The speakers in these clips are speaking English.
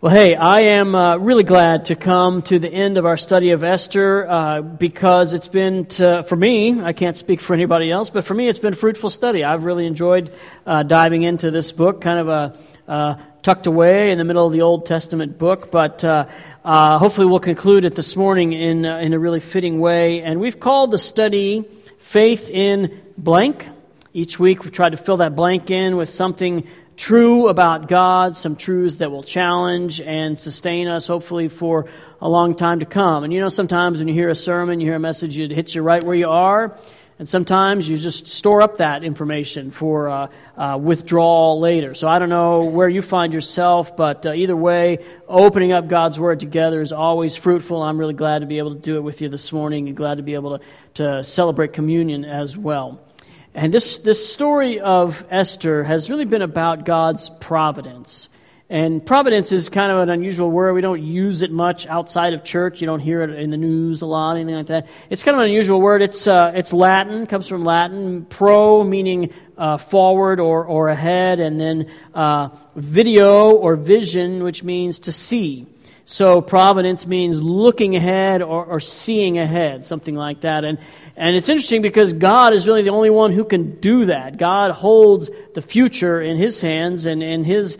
Well, hey, I am uh, really glad to come to the end of our study of Esther uh, because it's been, to, for me, I can't speak for anybody else, but for me it's been a fruitful study. I've really enjoyed uh, diving into this book, kind of a, uh, tucked away in the middle of the Old Testament book, but uh, uh, hopefully we'll conclude it this morning in, in a really fitting way. And we've called the study Faith in Blank. Each week we've tried to fill that blank in with something true about God, some truths that will challenge and sustain us, hopefully, for a long time to come. And you know, sometimes when you hear a sermon, you hear a message, it hits you right where you are. And sometimes you just store up that information for uh, uh, withdrawal later. So I don't know where you find yourself, but uh, either way, opening up God's Word together is always fruitful. I'm really glad to be able to do it with you this morning and glad to be able to, to celebrate communion as well. And this, this story of Esther has really been about God's providence. And providence is kind of an unusual word. We don't use it much outside of church. You don't hear it in the news a lot, anything like that. It's kind of an unusual word. It's, uh, it's Latin, comes from Latin. Pro meaning uh, forward or, or ahead, and then uh, video or vision, which means to see. So providence means looking ahead or, or seeing ahead, something like that. And and it's interesting because God is really the only one who can do that. God holds the future in His hands, and, and His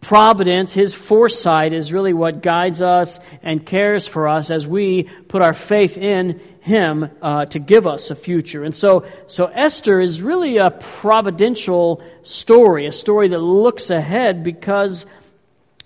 providence, His foresight is really what guides us and cares for us as we put our faith in Him uh, to give us a future. And so, so Esther is really a providential story, a story that looks ahead because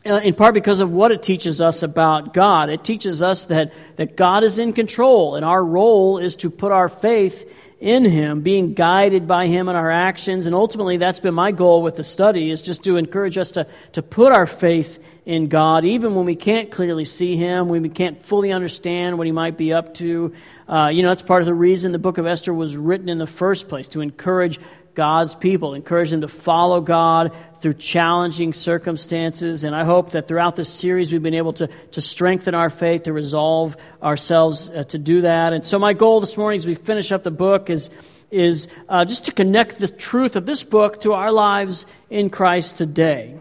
in part because of what it teaches us about God. It teaches us that, that God is in control, and our role is to put our faith in Him, being guided by Him in our actions. And ultimately, that's been my goal with the study, is just to encourage us to, to put our faith in God, even when we can't clearly see Him, when we can't fully understand what He might be up to. Uh, you know, that's part of the reason the book of Esther was written in the first place, to encourage God's people, encourage them to follow God through challenging circumstances. And I hope that throughout this series we've been able to, to strengthen our faith, to resolve ourselves uh, to do that. And so, my goal this morning as we finish up the book is, is uh, just to connect the truth of this book to our lives in Christ today.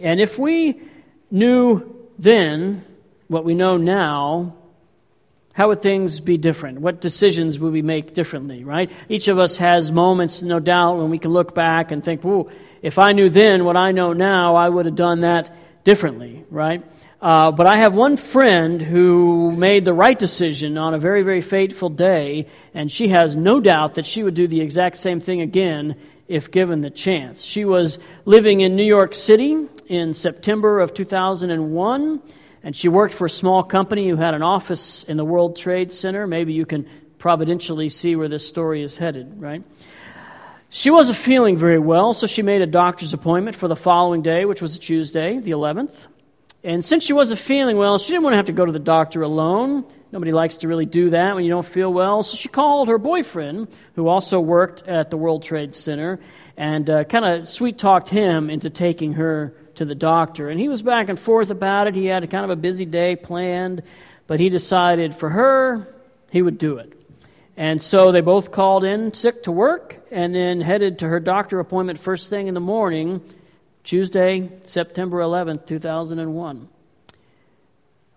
And if we knew then what we know now, how would things be different? What decisions would we make differently, right? Each of us has moments, no doubt, when we can look back and think, "Ooh, if I knew then what I know now, I would have done that differently, right? Uh, but I have one friend who made the right decision on a very, very fateful day, and she has no doubt that she would do the exact same thing again if given the chance. She was living in New York City in September of 2001. And she worked for a small company who had an office in the World Trade Center. Maybe you can providentially see where this story is headed, right? She wasn't feeling very well, so she made a doctor's appointment for the following day, which was a Tuesday, the 11th. And since she wasn't feeling well, she didn't want to have to go to the doctor alone. Nobody likes to really do that when you don't feel well. So she called her boyfriend, who also worked at the World Trade Center, and uh, kind of sweet talked him into taking her to the doctor. And he was back and forth about it. He had kind of a busy day planned, but he decided for her, he would do it. And so they both called in sick to work and then headed to her doctor appointment first thing in the morning, Tuesday, September 11th, 2001.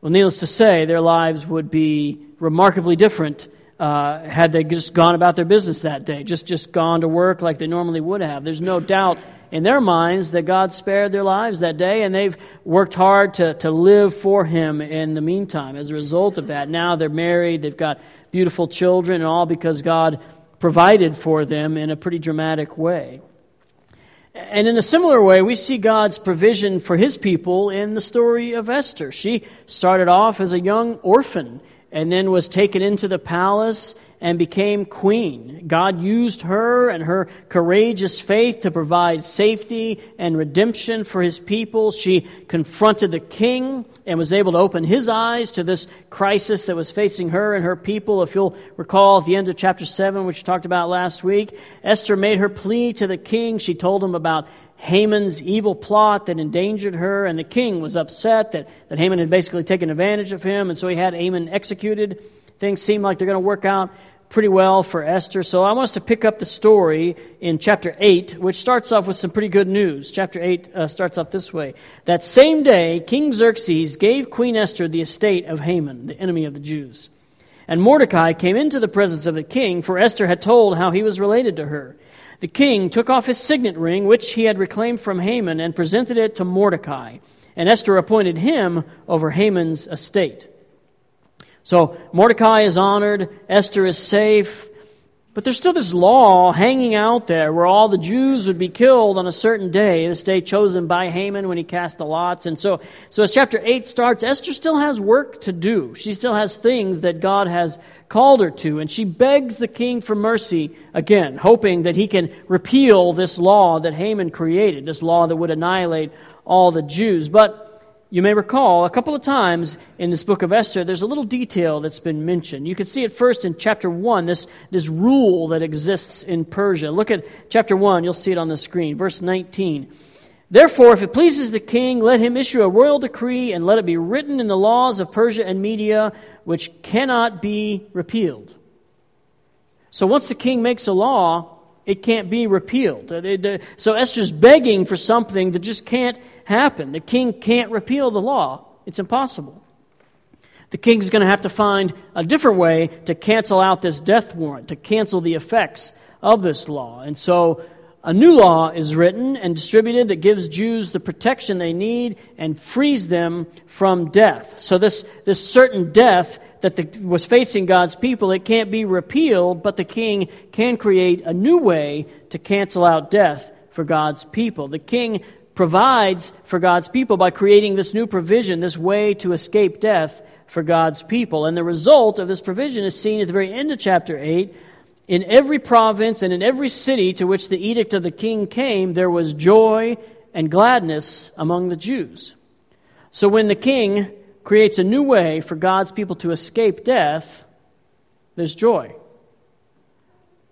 Well, needless to say, their lives would be remarkably different uh, had they just gone about their business that day, just, just gone to work like they normally would have. There's no doubt in their minds that God spared their lives that day, and they've worked hard to, to live for Him in the meantime as a result of that. Now they're married, they've got beautiful children, and all because God provided for them in a pretty dramatic way. And in a similar way, we see God's provision for his people in the story of Esther. She started off as a young orphan and then was taken into the palace and became queen. God used her and her courageous faith to provide safety and redemption for his people. She confronted the king and was able to open his eyes to this crisis that was facing her and her people. If you'll recall at the end of chapter 7, which we talked about last week, Esther made her plea to the king. She told him about Haman's evil plot that endangered her, and the king was upset that, that Haman had basically taken advantage of him, and so he had Haman executed. Things seemed like they're going to work out pretty well for Esther. So I want us to pick up the story in chapter 8, which starts off with some pretty good news. Chapter 8 uh, starts off this way That same day, King Xerxes gave Queen Esther the estate of Haman, the enemy of the Jews. And Mordecai came into the presence of the king, for Esther had told how he was related to her. The king took off his signet ring, which he had reclaimed from Haman, and presented it to Mordecai. And Esther appointed him over Haman's estate. So Mordecai is honored, Esther is safe, but there's still this law hanging out there where all the Jews would be killed on a certain day, this day chosen by Haman when he cast the lots. And so, so as chapter 8 starts, Esther still has work to do. She still has things that God has called her to. And she begs the king for mercy again, hoping that he can repeal this law that Haman created, this law that would annihilate all the Jews. But you may recall a couple of times in this book of Esther, there's a little detail that's been mentioned. You can see it first in chapter 1, this, this rule that exists in Persia. Look at chapter 1, you'll see it on the screen. Verse 19. Therefore, if it pleases the king, let him issue a royal decree and let it be written in the laws of Persia and Media, which cannot be repealed. So once the king makes a law, it can't be repealed. Uh, so Esther's begging for something that just can't happen. The king can't repeal the law, it's impossible. The king's going to have to find a different way to cancel out this death warrant, to cancel the effects of this law. And so a new law is written and distributed that gives Jews the protection they need and frees them from death. So this, this certain death that the, was facing God's people, it can't be repealed, but the king can create a new way to cancel out death for God's people. The king provides for God's people by creating this new provision, this way to escape death for God's people. And the result of this provision is seen at the very end of chapter 8. In every province and in every city to which the edict of the king came, there was joy and gladness among the Jews. So when the king creates a new way for God's people to escape death, there's joy.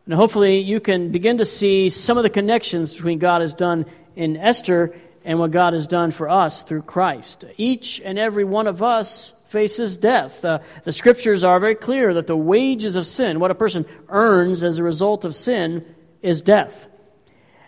And hopefully you can begin to see some of the connections between God has done in Esther and what God has done for us through Christ. Each and every one of us faces death. Uh, the scriptures are very clear that the wages of sin, what a person earns as a result of sin, is death.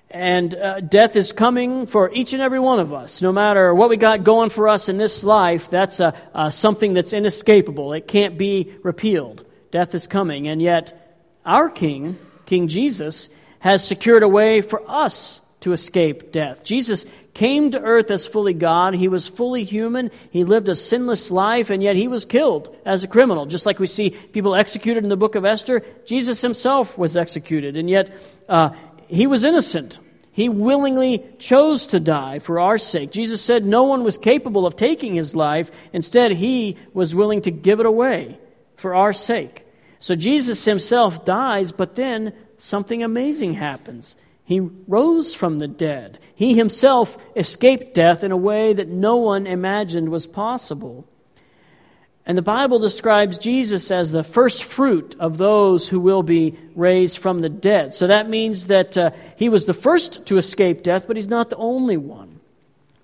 And uh, death is coming for each and every one of us. No matter what we got going for us in this life, that's something that's inescapable. It can't be repealed. Death is coming. And yet, our King, King Jesus, has secured a way for us to escape death. Jesus came to earth as fully God. He was fully human. He lived a sinless life, and yet he was killed as a criminal. Just like we see people executed in the book of Esther, Jesus himself was executed, and yet uh, he was innocent. He willingly chose to die for our sake. Jesus said no one was capable of taking his life. Instead, he was willing to give it away for our sake. So Jesus himself dies, but then something amazing happens. He rose from the dead. He himself escaped death in a way that no one imagined was possible. And the Bible describes Jesus as the first fruit of those who will be raised from the dead. So that means that uh, he was the first to escape death, but he's not the only one.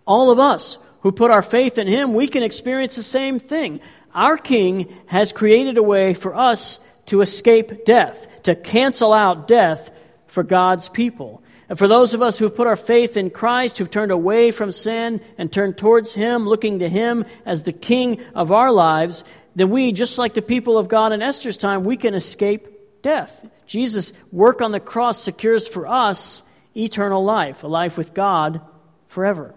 All of us who put our faith in him, we can experience the same thing. Our King has created a way for us to escape death, to cancel out death for God's people. And for those of us who've put our faith in Christ, who've turned away from sin and turned towards Him, looking to Him as the King of our lives, then we, just like the people of God in Esther's time, we can escape death. Jesus' work on the cross secures for us eternal life, a life with God forever.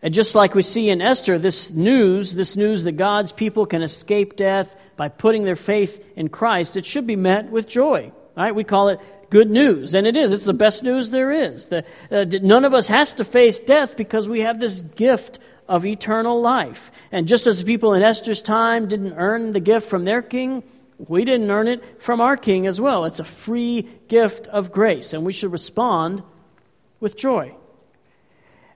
And just like we see in Esther, this news, this news that God's people can escape death by putting their faith in Christ, it should be met with joy. Right? We call it good news. And it is. It's the best news there is. The, uh, none of us has to face death because we have this gift of eternal life. And just as the people in Esther's time didn't earn the gift from their king, we didn't earn it from our king as well. It's a free gift of grace, and we should respond with joy.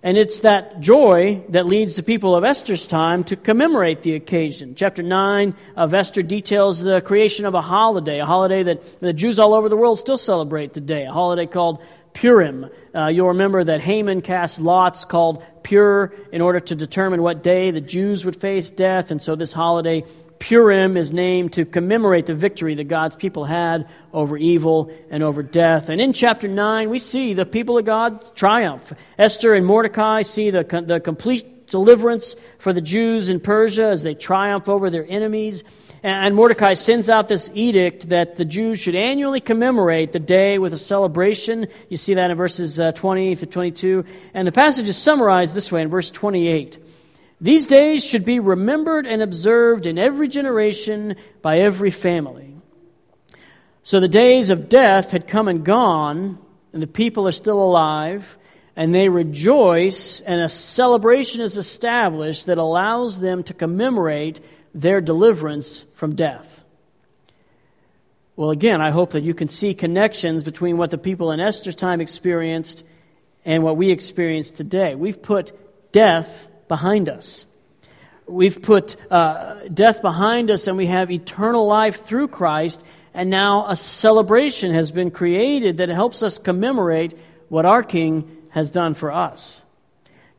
And it's that joy that leads the people of Esther's time to commemorate the occasion. Chapter 9 of Esther details the creation of a holiday, a holiday that the Jews all over the world still celebrate today, a holiday called Purim. Uh, you'll remember that Haman cast lots called Pur in order to determine what day the Jews would face death, and so this holiday Purim is named to commemorate the victory that God's people had over evil and over death. And in chapter 9, we see the people of God triumph. Esther and Mordecai see the, the complete deliverance for the Jews in Persia as they triumph over their enemies. And Mordecai sends out this edict that the Jews should annually commemorate the day with a celebration. You see that in verses uh, 20 to 22. And the passage is summarized this way in verse 28. These days should be remembered and observed in every generation by every family. So the days of death had come and gone, and the people are still alive, and they rejoice, and a celebration is established that allows them to commemorate their deliverance from death. Well, again, I hope that you can see connections between what the people in Esther's time experienced and what we experience today. We've put death behind us. We've put uh, death behind us and we have eternal life through Christ, and now a celebration has been created that helps us commemorate what our King has done for us.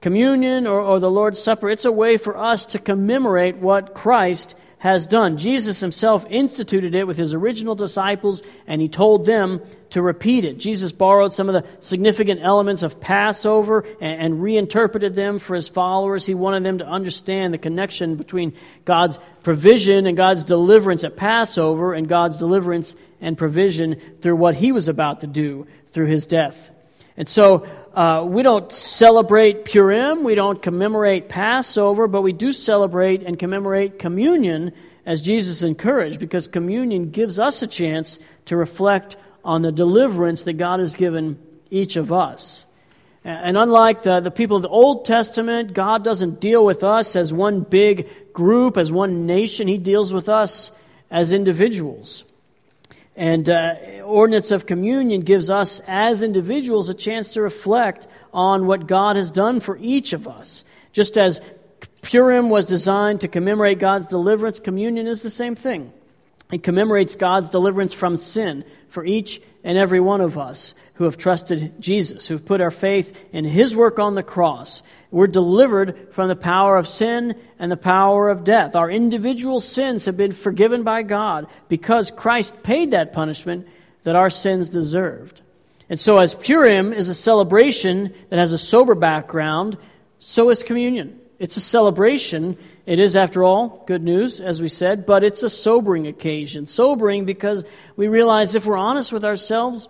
Communion or, or the Lord's Supper, it's a way for us to commemorate what Christ has done. Jesus himself instituted it with his original disciples, and he told them to repeat it. Jesus borrowed some of the significant elements of Passover and, and, reinterpreted them for his followers. He wanted them to understand the connection between God's provision and God's deliverance at Passover and God's deliverance and provision through what he was about to do through his death. And so uh, we don't celebrate Purim, we don't commemorate Passover, but we do celebrate and commemorate communion as Jesus encouraged, because communion gives us a chance to reflect on the deliverance that God has given each of us. And unlike the, the people of the Old Testament, God doesn't deal with us as one big group, as one nation. He deals with us as individuals. And uh, ordinance of communion gives us as individuals a chance to reflect on what God has done for each of us. Just as Purim was designed to commemorate God's deliverance, communion is the same thing. It commemorates God's deliverance from sin for each and every one of us who have trusted Jesus, who've put our faith in His work on the cross. We're delivered from the power of sin and the power of death. Our individual sins have been forgiven by God because Christ paid that punishment that our sins deserved. And so, as Purim is a celebration that has a sober background, so is communion. It's a celebration. It is, after all, good news, as we said, but it's a sobering occasion. Sobering because we realize if we're honest with ourselves,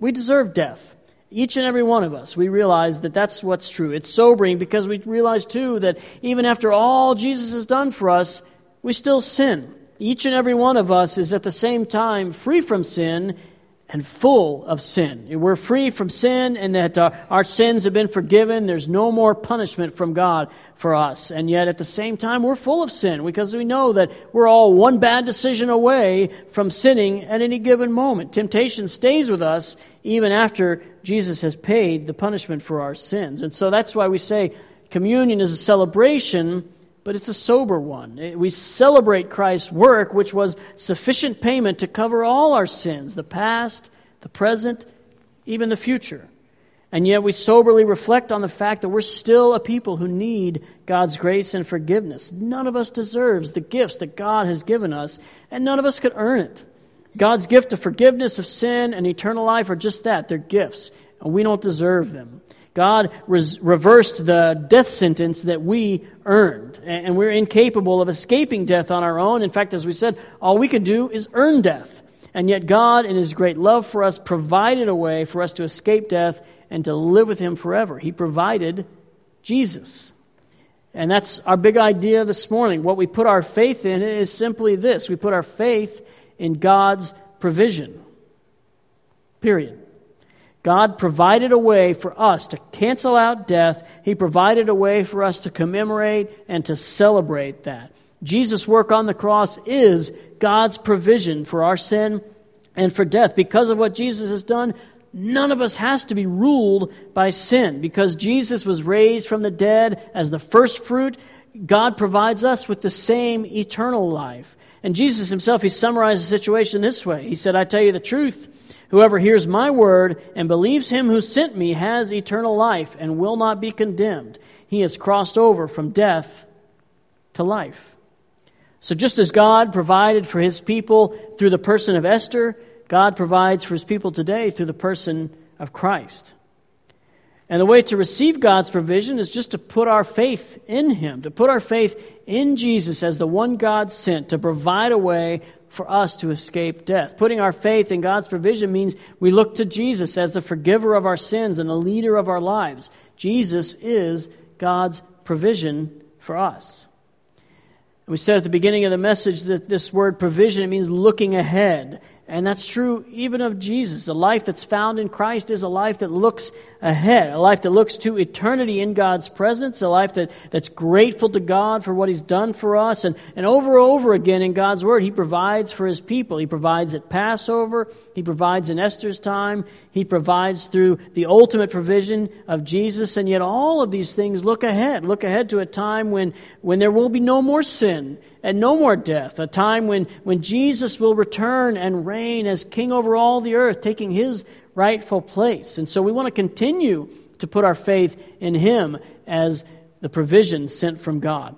we deserve death. Each and every one of us, we realize that that's what's true. It's sobering because we realize, too, that even after all Jesus has done for us, we still sin. Each and every one of us is at the same time free from sin and full of sin. We're free from sin and that uh, our sins have been forgiven. There's no more punishment from God for us. And yet at the same time, we're full of sin because we know that we're all one bad decision away from sinning at any given moment. Temptation stays with us even after Jesus has paid the punishment for our sins. And so that's why we say communion is a celebration, but it's a sober one. Eh, we celebrate Christ's work, which was sufficient payment to cover all our sins the past, the present, even the future. And yet we soberly reflect on the fact that we're still a people who need God's grace and forgiveness. None of us deserves the gifts that God has given us, and none of us could earn it. God's gift of forgiveness of sin and eternal life are just that they're gifts, and we don't deserve them. God res- reversed the death sentence that we earned, and we're incapable of escaping death on our own. In fact, as we said, all we can do is earn death. And yet, God, in His great love for us, provided a way for us to escape death and to live with Him forever. He provided Jesus. And that's our big idea this morning. What we put our faith in is simply this we put our faith in God's provision. Period. God provided a way for us to cancel out death. He provided a way for us to commemorate and to celebrate that. Jesus' work on the cross is God's provision for our sin and for death. Because of what Jesus has done, none of us has to be ruled by sin. Because Jesus was raised from the dead as the first fruit, God provides us with the same eternal life. And Jesus himself, he summarized the situation this way He said, I tell you the truth. Whoever hears my word and believes him who sent me has eternal life and will not be condemned. He has crossed over from death to life. So, just as God provided for his people through the person of Esther, God provides for his people today through the person of Christ. And the way to receive God's provision is just to put our faith in him, to put our faith in Jesus as the one God sent to provide a way for us to escape death. Putting our faith in God's provision means we look to Jesus as the forgiver of our sins and the leader of our lives. Jesus is God's provision for us. We said at the beginning of the message that this word provision means looking ahead. And that's true even of Jesus. A life that's found in Christ is a life that looks ahead, a life that looks to eternity in God's presence, a life that, that's grateful to God for what He's done for us. And, and over and over again in God's Word, He provides for His people. He provides at Passover, He provides in Esther's time, He provides through the ultimate provision of Jesus. And yet, all of these things look ahead, look ahead to a time when, when there will be no more sin and no more death, a time when, when Jesus will return and reign as king over all the earth, taking his rightful place. And so we want to continue to put our faith in him as the provision sent from God.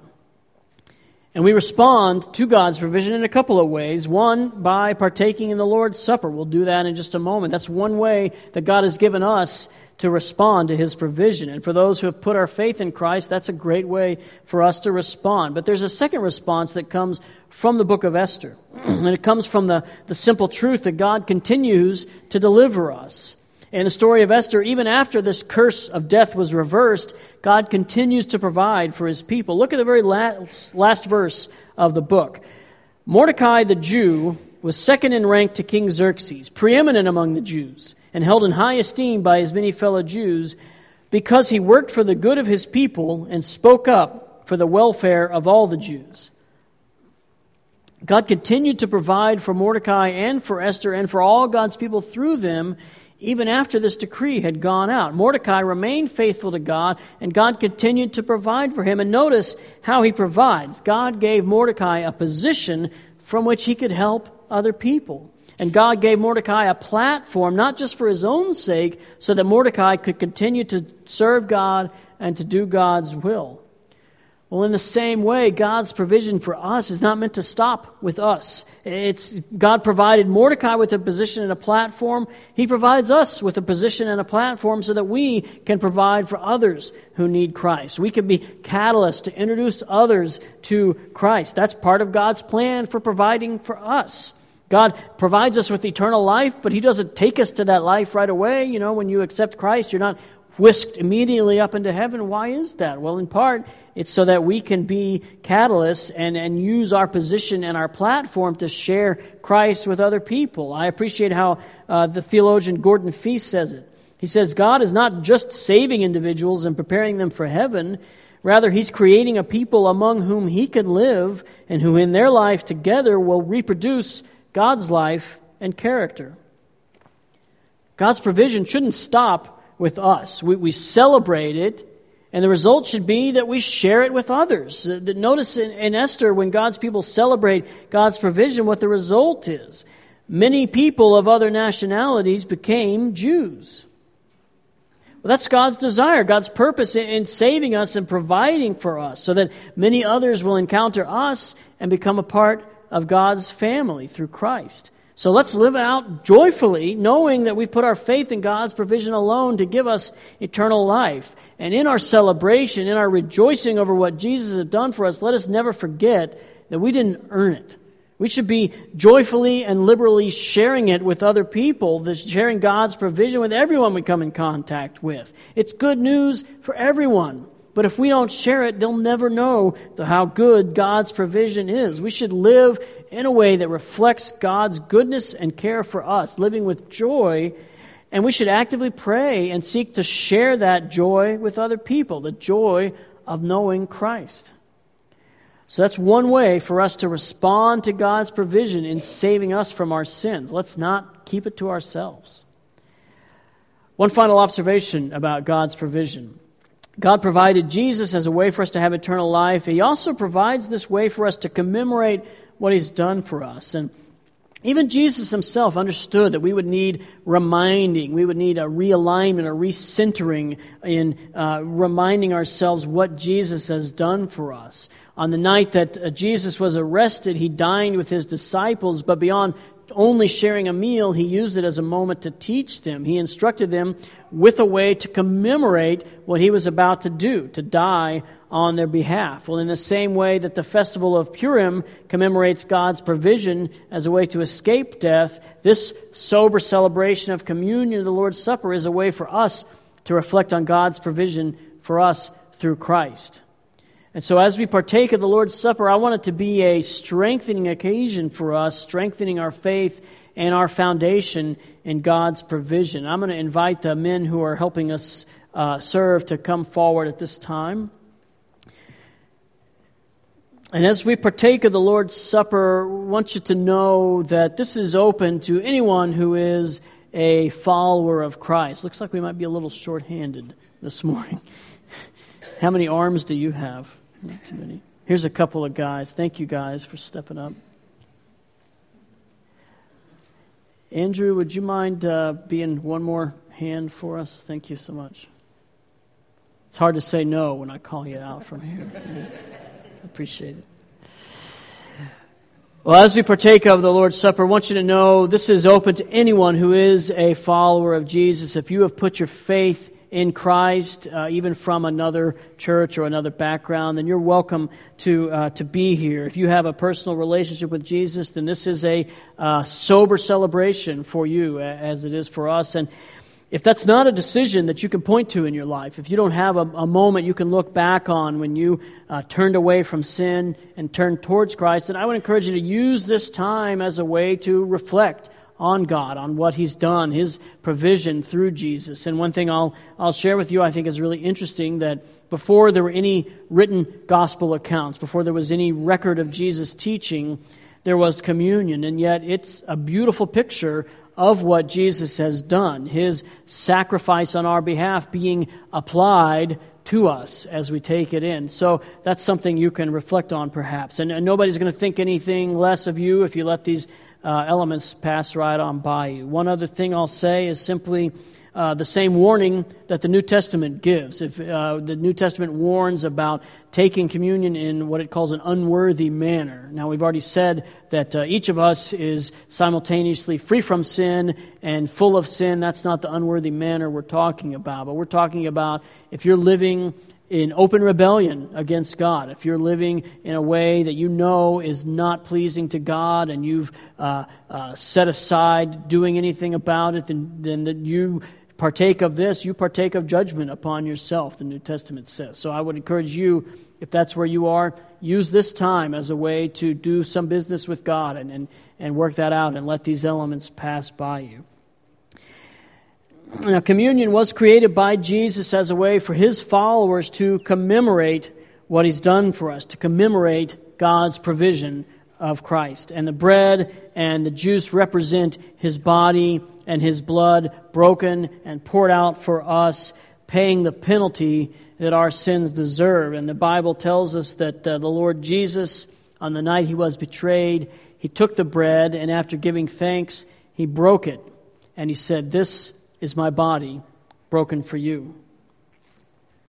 And we respond to God's provision in a couple of ways. One, by partaking in the Lord's Supper. We'll do that in just a moment. That's one way that God has given us to respond to his provision. And for those who have put our faith in Christ, that's a great way for us to respond. But there's a second response that comes from the book of Esther. and it comes from the, the simple truth that God continues to deliver us. In the story of Esther, even after this curse of death was reversed, God continues to provide for his people. Look at the very last, last verse of the book. Mordecai the Jew was second in rank to King Xerxes, preeminent among the Jews and held in high esteem by his many fellow Jews because he worked for the good of his people and spoke up for the welfare of all the Jews. God continued to provide for Mordecai and for Esther and for all God's people through them even after this decree had gone out. Mordecai remained faithful to God, and God continued to provide for him. And notice how he provides. God gave Mordecai a position from which he could help other people. And God gave Mordecai a platform, not just for his own sake, so that Mordecai could continue to serve God and to do God's will. Well, in the same way, God's provision for us is not meant to stop with us. It's, God provided Mordecai with a position and a platform. He provides us with a position and a platform so that we can provide for others who need Christ. We can be catalysts to introduce others to Christ. That's part of God's plan for providing for us. God provides us with eternal life, but He doesn't take us to that life right away. You know, when you accept Christ, you're not whisked immediately up into heaven. Why is that? Well, in part, it's so that we can be catalysts and, and use our position and our platform to share Christ with other people. I appreciate how uh, the theologian Gordon Fee says it. He says, God is not just saving individuals and preparing them for heaven. Rather, He's creating a people among whom He can live and who in their life together will reproduce God's life and character. God's provision shouldn't stop with us. We, we celebrate it, and the result should be that we share it with others. Uh, notice in, in Esther, when God's people celebrate God's provision, what the result is. Many people of other nationalities became Jews. Well, that's God's desire, God's purpose in saving us and providing for us, so that many others will encounter us and become a part of God's family through Christ. So let's live out joyfully, knowing that we put our faith in God's provision alone to give us eternal life. And in our celebration, in our rejoicing over what Jesus has done for us, let us never forget that we didn't earn it. We should be joyfully and liberally sharing it with other people, sharing God's provision with everyone we come in contact with. It's good news for everyone. But if we don't share it, they'll never know the, how good God's provision is. We should live in a way that reflects God's goodness and care for us, living with joy. And we should actively pray and seek to share that joy with other people, the joy of knowing Christ. So that's one way for us to respond to God's provision in saving us from our sins. Let's not keep it to ourselves. One final observation about God's provision. God provided Jesus as a way for us to have eternal life. He also provides this way for us to commemorate what He's done for us. And Even Jesus himself understood that we would need reminding, we would need a realignment, a recentering in uh, reminding ourselves what Jesus has done for us. On the night that uh, Jesus was arrested, he dined with his disciples, but beyond only sharing a meal, he used it as a moment to teach them. He instructed them with a way to commemorate what he was about to do, to die on their behalf. Well, in the same way that the festival of Purim commemorates God's provision as a way to escape death, this sober celebration of communion the Lord's Supper is a way for us to reflect on God's provision for us through Christ. And so, as we partake of the Lord's Supper, I want it to be a strengthening occasion for us, strengthening our faith and our foundation in God's provision. I'm going to invite the men who are helping us uh, serve to come forward at this time. And as we partake of the Lord's Supper, I want you to know that this is open to anyone who is a follower of Christ. Looks like we might be a little short-handed this morning. How many arms do you have? Not too many. Here's a couple of guys. Thank you guys for stepping up. Andrew, would you mind uh, being one more hand for us? Thank you so much. It's hard to say no when I call you out from here. Appreciate it. Well, as we partake of the Lord's Supper, I want you to know this is open to anyone who is a follower of Jesus. If you have put your faith in Christ, uh, even from another church or another background, then you're welcome to, uh, to be here. If you have a personal relationship with Jesus, then this is a uh, sober celebration for you, as it is for us. And if that's not a decision that you can point to in your life, if you don't have a, a moment you can look back on when you uh, turned away from sin and turned towards Christ, then I would encourage you to use this time as a way to reflect on God, on what He's done, His provision through Jesus. And one thing I'll, I'll share with you I think is really interesting that before there were any written gospel accounts, before there was any record of Jesus' teaching, there was communion. And yet it's a beautiful picture of what Jesus has done, his sacrifice on our behalf being applied to us as we take it in. So that's something you can reflect on perhaps. And, and nobody's going to think anything less of you if you let these uh, elements pass right on by you. One other thing I'll say is simply uh, the same warning that the New Testament gives. If uh, the New Testament warns about taking communion in what it calls an unworthy manner. Now, we've already said that uh, each of us is simultaneously free from sin and full of sin. That's not the unworthy manner we're talking about. But we're talking about if you're living in open rebellion against God, if you're living in a way that you know is not pleasing to God and you've uh, uh, set aside doing anything about it, then, then that you partake of this, you partake of judgment upon yourself, the New Testament says. So I would encourage you, if that's where you are, use this time as a way to do some business with God and, and, and work that out and let these elements pass by you. Now, communion was created by Jesus as a way for his followers to commemorate what he's done for us, to commemorate God's provision of Christ. And the bread and the juice represent his body and his blood broken and poured out for us, paying the penalty that our sins deserve. And the Bible tells us that uh, the Lord Jesus, on the night he was betrayed, he took the bread and after giving thanks, he broke it. And he said, This is my body broken for you.